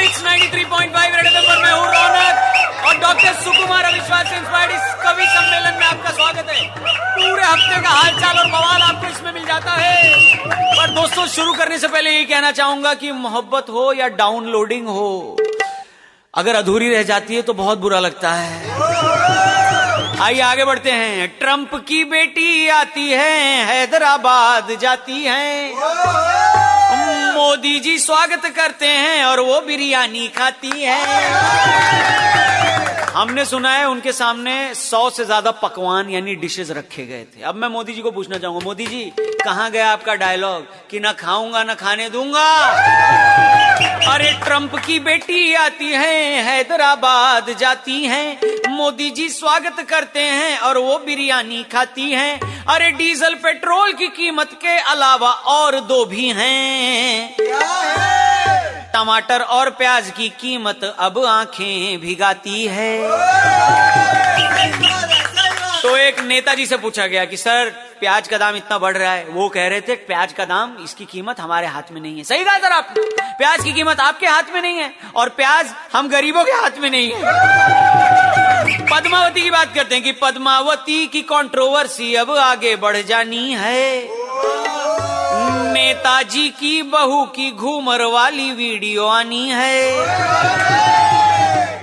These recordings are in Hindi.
रिक्स 93.5 रेड एफएम पर मैं हूँ, रौनक। और डॉक्टर सुकुमार अविश्वास से इंस्पायर्ड इस कवि सम्मेलन में आपका स्वागत है। पूरे हफ़्ते का हालचाल और बवाल आपको इसमें मिल जाता है। पर दोस्तों, शुरू करने से पहले ये कहना चाहूँगा कि मोहब्बत हो या डाउनलोडिंग हो, अगर अधूरी रह जाती है तो बहुत बुरा लगता है। आइए, आगे बढ़ते हैं। ट्रंप की बेटी आती है, हैदराबाद जाती है। मोदी जी स्वागत करते हैं और वो बिरयानी खाती है। हमने सुना है उनके सामने सौ से ज़्यादा पकवान, यानी डिशेस रखे गए थे। अब मैं मोदी जी को पूछना चाहूँगा, मोदी जी, कहाँ गया आपका डायलॉग कि ना खाऊँगा, ना खाने दूँगा? अरे ट्रंप की बेटी आती है, हैदराबाद जाती है। मोदी जी स्वागत करते हैं और वो बिरयानी खाती हैं। अरे डीजल पेट्रोल की कीमत के अलावा और दो भी हैं। टमाटर और प्याज की कीमत अब आँखें भिगाती है। तो एक नेताजी से पूछा गया कि, सर, प्याज का दाम इतना बढ़ रहा है। वो कह रहे थे, प्याज का दाम इसकी कीमत हमारे हाथ में नहीं है। सही कहा, सर आप प्याज की कीमत आपके हाथ में नहीं है और प्याज हम गरीबों के हाथ में नहीं है। पद्मावती की बात करते हैं कि पद्मावती की कंट्रोवर्सी अब आगे बढ़ जानी है। नेताजी की बहू की घूमर वाली वीडियो आनी है।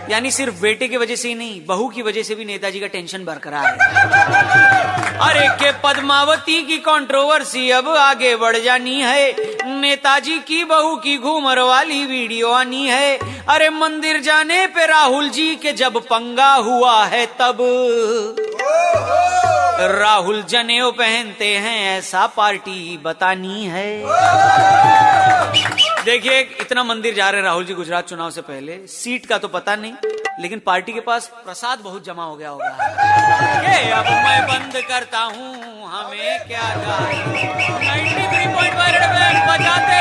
यानी सिर्फ़ बेटे की वजह से ही नहीं, बहू की वजह से भी नेताजी का टेंशन बरकरार है। अरे के पद्मावती की कंट्रोवर्सी अब आगे बढ़ जानी है। नेताजी की बहू की घूमर वाली वीडियो आनी है। अरे मंदिर जाने पे राहुल जी के जब पंगा हुआ है तब। राहुल जनेऊ पहनते हैं, ऐसा पार्टी बतानी है। देखिए, इतना मंदिर जा रहे राहुल जी गुजरात चुनाव से पहले। सीट का तो पता नहीं, लेकिन पार्टी के पास प्रसाद बहुत जमा हो गया होगा। ये अब मैं बंद करता हूँ, हमें क्या 93.5